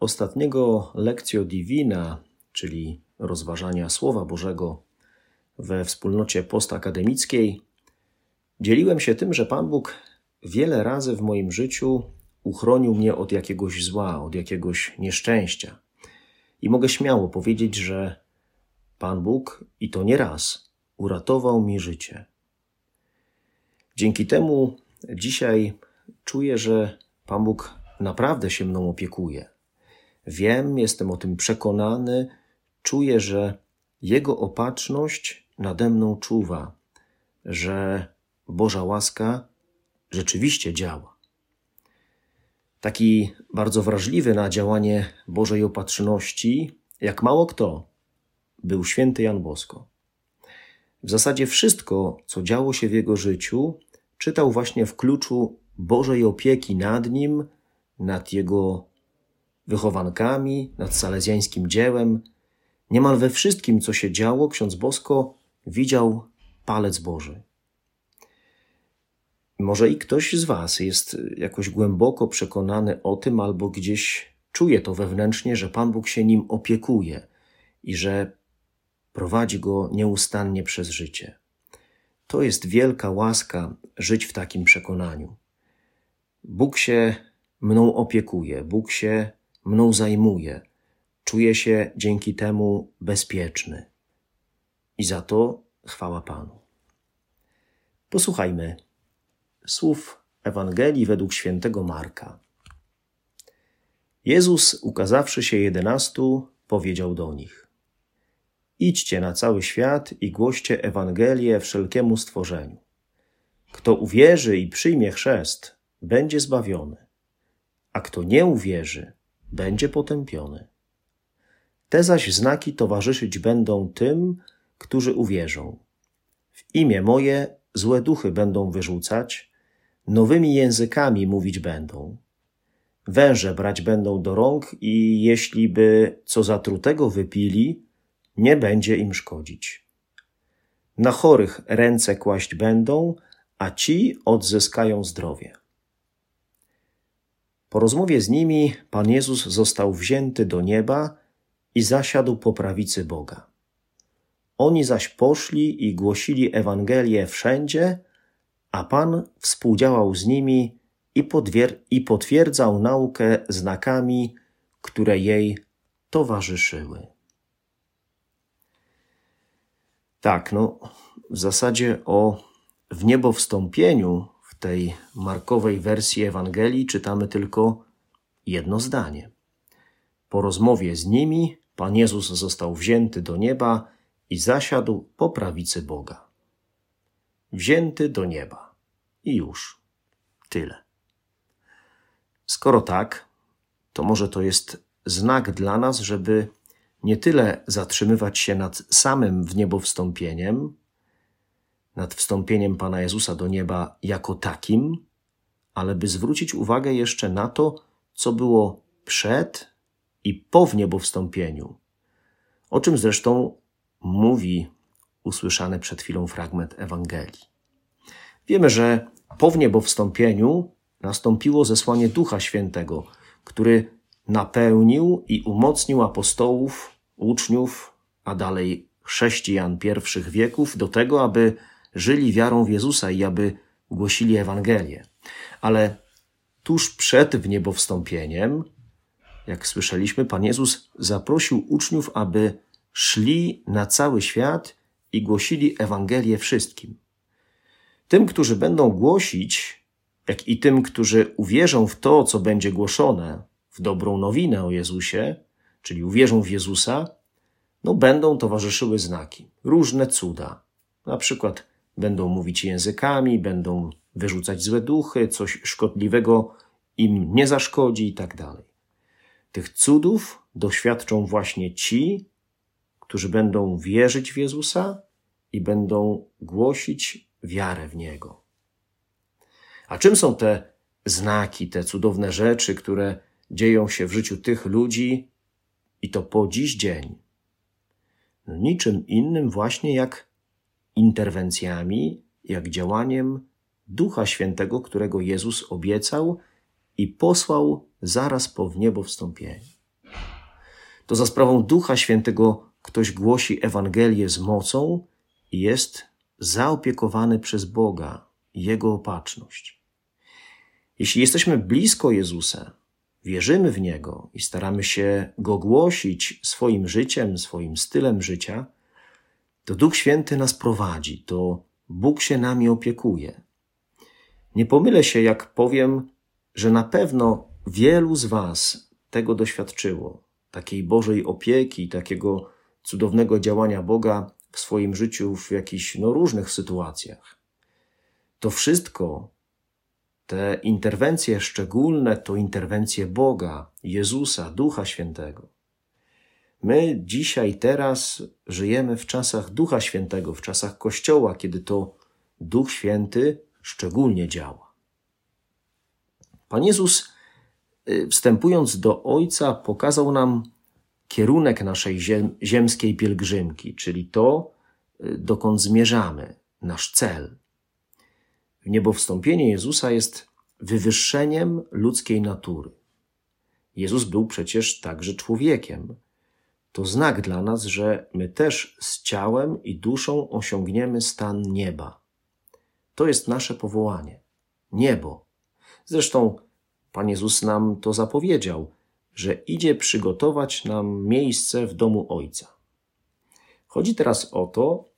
ostatniego lekcjo divina, czyli rozważania Słowa Bożego we wspólnocie postakademickiej, dzieliłem się tym, że Pan Bóg wiele razy w moim życiu uchronił mnie od jakiegoś zła, od jakiegoś nieszczęścia. I mogę śmiało powiedzieć, że Pan Bóg, i to nie raz, uratował mi życie. Dzięki temu dzisiaj czuję, że Pan Bóg naprawdę się mną opiekuje. Wiem, jestem o tym przekonany, czuję, że Jego opatrzność nade mną czuwa, że Boża łaska rzeczywiście działa. Taki bardzo wrażliwy na działanie Bożej opatrzności, jak mało kto, był święty Jan Bosko. W zasadzie wszystko, co działo się w jego życiu, czytał właśnie w kluczu Bożej opieki nad nim, nad jego wychowankami, nad salezjańskim dziełem. Niemal we wszystkim, co się działo, ksiądz Bosko widział palec Boży. Może i ktoś z Was jest jakoś głęboko przekonany o tym, albo gdzieś czuje to wewnętrznie, że Pan Bóg się nim opiekuje i że prowadzi go nieustannie przez życie. To jest wielka łaska żyć w takim przekonaniu. Bóg się mną opiekuje, Bóg się mną zajmuje. Czuję się dzięki temu bezpieczny. I za to chwała Panu. Posłuchajmy słów Ewangelii według świętego Marka. Jezus, ukazawszy się jedenastu, powiedział do nich: Idźcie na cały świat i głoście Ewangelię wszelkiemu stworzeniu. Kto uwierzy i przyjmie chrzest, będzie zbawiony, a kto nie uwierzy, będzie potępiony. Te zaś znaki towarzyszyć będą tym, którzy uwierzą. W imię moje złe duchy będą wyrzucać, nowymi językami mówić będą. Węże brać będą do rąk i jeśli by co zatrutego wypili, nie będzie im szkodzić. Na chorych ręce kłaść będą, a ci odzyskają zdrowie. Po rozmowie z nimi Pan Jezus został wzięty do nieba i zasiadł po prawicy Boga. Oni zaś poszli i głosili Ewangelię wszędzie, a Pan współdziałał z nimi i, podwier- i potwierdzał naukę znakami, które jej towarzyszyły. Tak, no, w zasadzie o w niebo wstąpieniu w tej markowej wersji Ewangelii czytamy tylko jedno zdanie. Po rozmowie z nimi Pan Jezus został wzięty do nieba i zasiadł po prawicy Boga. Wzięty do nieba. I już. Tyle. Skoro tak, to może to jest znak dla nas, żeby nie tyle zatrzymywać się nad samym w niebo wstąpieniem, nad wstąpieniem Pana Jezusa do nieba jako takim, ale by zwrócić uwagę jeszcze na to, co było przed i po wniebowstąpieniu, o czym zresztą mówi usłyszany przed chwilą fragment Ewangelii. Wiemy, że po wniebowstąpieniu nastąpiło zesłanie Ducha Świętego, który napełnił i umocnił apostołów, uczniów, a dalej chrześcijan pierwszych wieków do tego, aby żyli wiarą w Jezusa i aby głosili Ewangelię. Ale tuż przed wniebowstąpieniem, jak słyszeliśmy, Pan Jezus zaprosił uczniów, aby szli na cały świat i głosili Ewangelię wszystkim. Tym, którzy będą głosić, jak i tym, którzy uwierzą w to, co będzie głoszone, w dobrą nowinę o Jezusie, czyli uwierzą w Jezusa, no będą towarzyszyły znaki, różne cuda. Na przykład będą mówić językami, będą wyrzucać złe duchy, coś szkodliwego im nie zaszkodzi i tak dalej. Tych cudów doświadczą właśnie ci, którzy będą wierzyć w Jezusa i będą głosić wiarę w Niego. A czym są te znaki, te cudowne rzeczy, które dzieją się w życiu tych ludzi i to po dziś dzień? No niczym innym właśnie jak interwencjami, jak działaniem Ducha Świętego, którego Jezus obiecał i posłał zaraz po wniebowstąpieniu. To za sprawą Ducha Świętego ktoś głosi Ewangelię z mocą i jest zaopiekowany przez Boga, Jego opatrzność. Jeśli jesteśmy blisko Jezusa, wierzymy w Niego i staramy się Go głosić swoim życiem, swoim stylem życia, to Duch Święty nas prowadzi, to Bóg się nami opiekuje. Nie pomylę się, jak powiem, że na pewno wielu z Was tego doświadczyło, takiej Bożej opieki, takiego cudownego działania Boga w swoim życiu w jakichś no, różnych sytuacjach. To wszystko, te interwencje szczególne, to interwencje Boga, Jezusa, Ducha Świętego. My dzisiaj, teraz żyjemy w czasach Ducha Świętego, w czasach Kościoła, kiedy to Duch Święty szczególnie działa. Pan Jezus, y, wstępując do Ojca, pokazał nam kierunek naszej ziem, ziemskiej pielgrzymki, czyli to, y, dokąd zmierzamy, nasz cel. Niebowstąpienie Jezusa jest wywyższeniem ludzkiej natury. Jezus był przecież także człowiekiem. To znak dla nas, że my też z ciałem i duszą osiągniemy stan nieba. To jest nasze powołanie niebo. Zresztą Pan Jezus nam to zapowiedział że idzie przygotować nam miejsce w domu Ojca. Chodzi teraz o to,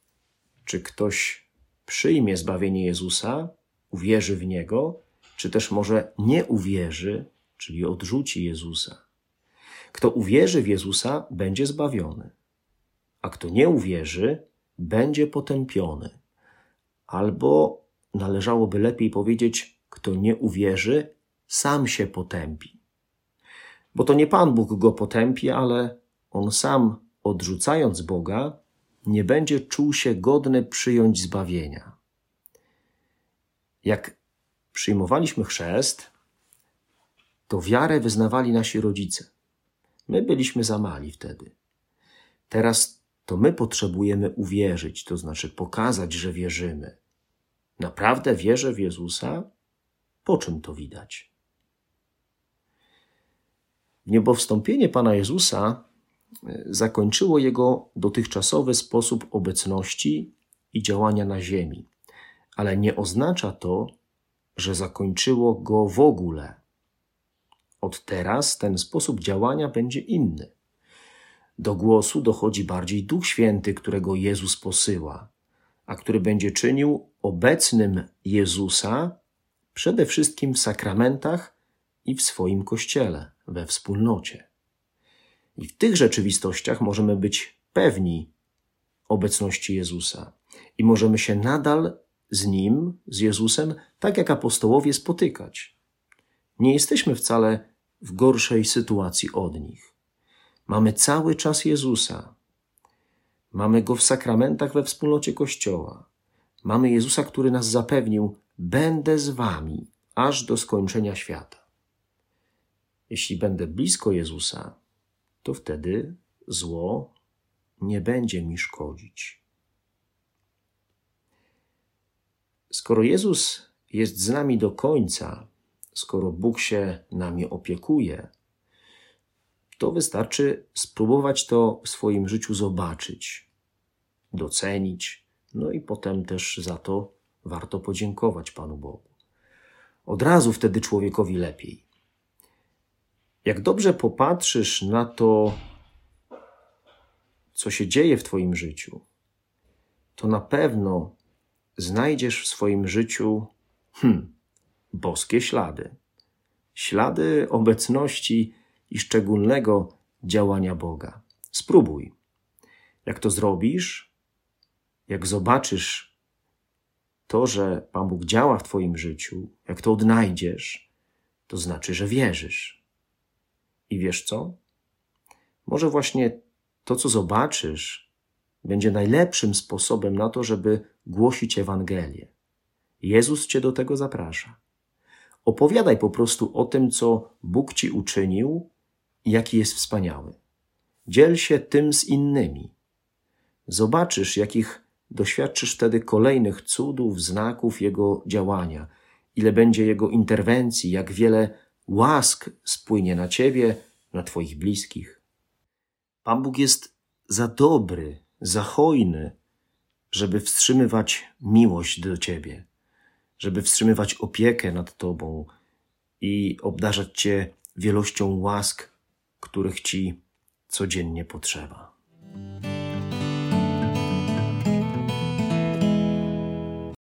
czy ktoś przyjmie zbawienie Jezusa, uwierzy w Niego, czy też może nie uwierzy, czyli odrzuci Jezusa. Kto uwierzy w Jezusa, będzie zbawiony, a kto nie uwierzy, będzie potępiony. Albo należałoby lepiej powiedzieć, kto nie uwierzy, sam się potępi. Bo to nie Pan Bóg go potępi, ale on sam, odrzucając Boga, nie będzie czuł się godny przyjąć zbawienia. Jak przyjmowaliśmy chrzest, to wiarę wyznawali nasi rodzice. My byliśmy za mali wtedy. Teraz to my potrzebujemy uwierzyć, to znaczy pokazać, że wierzymy. Naprawdę wierzę w Jezusa? Po czym to widać? Niebowstąpienie Pana Jezusa e, zakończyło jego dotychczasowy sposób obecności i działania na ziemi, ale nie oznacza to, że zakończyło go w ogóle. Od teraz ten sposób działania będzie inny. Do głosu dochodzi bardziej Duch Święty, którego Jezus posyła, a który będzie czynił obecnym Jezusa przede wszystkim w sakramentach i w swoim kościele we wspólnocie. I w tych rzeczywistościach możemy być pewni obecności Jezusa i możemy się nadal z Nim, z Jezusem, tak jak apostołowie, spotykać. Nie jesteśmy wcale w gorszej sytuacji od nich. Mamy cały czas Jezusa. Mamy Go w sakramentach we wspólnocie Kościoła. Mamy Jezusa, który nas zapewnił: Będę z Wami aż do skończenia świata. Jeśli będę blisko Jezusa, to wtedy zło nie będzie mi szkodzić. Skoro Jezus jest z nami do końca, skoro Bóg się nami opiekuje, to wystarczy spróbować to w swoim życiu zobaczyć, docenić, no i potem też za to warto podziękować Panu Bogu. Od razu wtedy człowiekowi lepiej. Jak dobrze popatrzysz na to, co się dzieje w Twoim życiu, to na pewno znajdziesz w swoim życiu hmm, boskie ślady. Ślady obecności i szczególnego działania Boga. Spróbuj. Jak to zrobisz, jak zobaczysz to, że Pan Bóg działa w Twoim życiu, jak to odnajdziesz, to znaczy, że wierzysz I wiesz co? Może właśnie to, co zobaczysz, będzie najlepszym sposobem na to, żeby głosić Ewangelię. Jezus Cię do tego zaprasza. Opowiadaj po prostu o tym, co Bóg Ci uczynił i jaki jest wspaniały. Dziel się tym z innymi. Zobaczysz, jakich doświadczysz wtedy kolejnych cudów, znaków Jego działania, ile będzie Jego interwencji, jak wiele łask spłynie na Ciebie, na Twoich bliskich. Pan Bóg jest za dobry, za hojny, żeby wstrzymywać miłość do Ciebie, żeby wstrzymywać opiekę nad Tobą i obdarzać Cię wielością łask, których Ci codziennie potrzeba.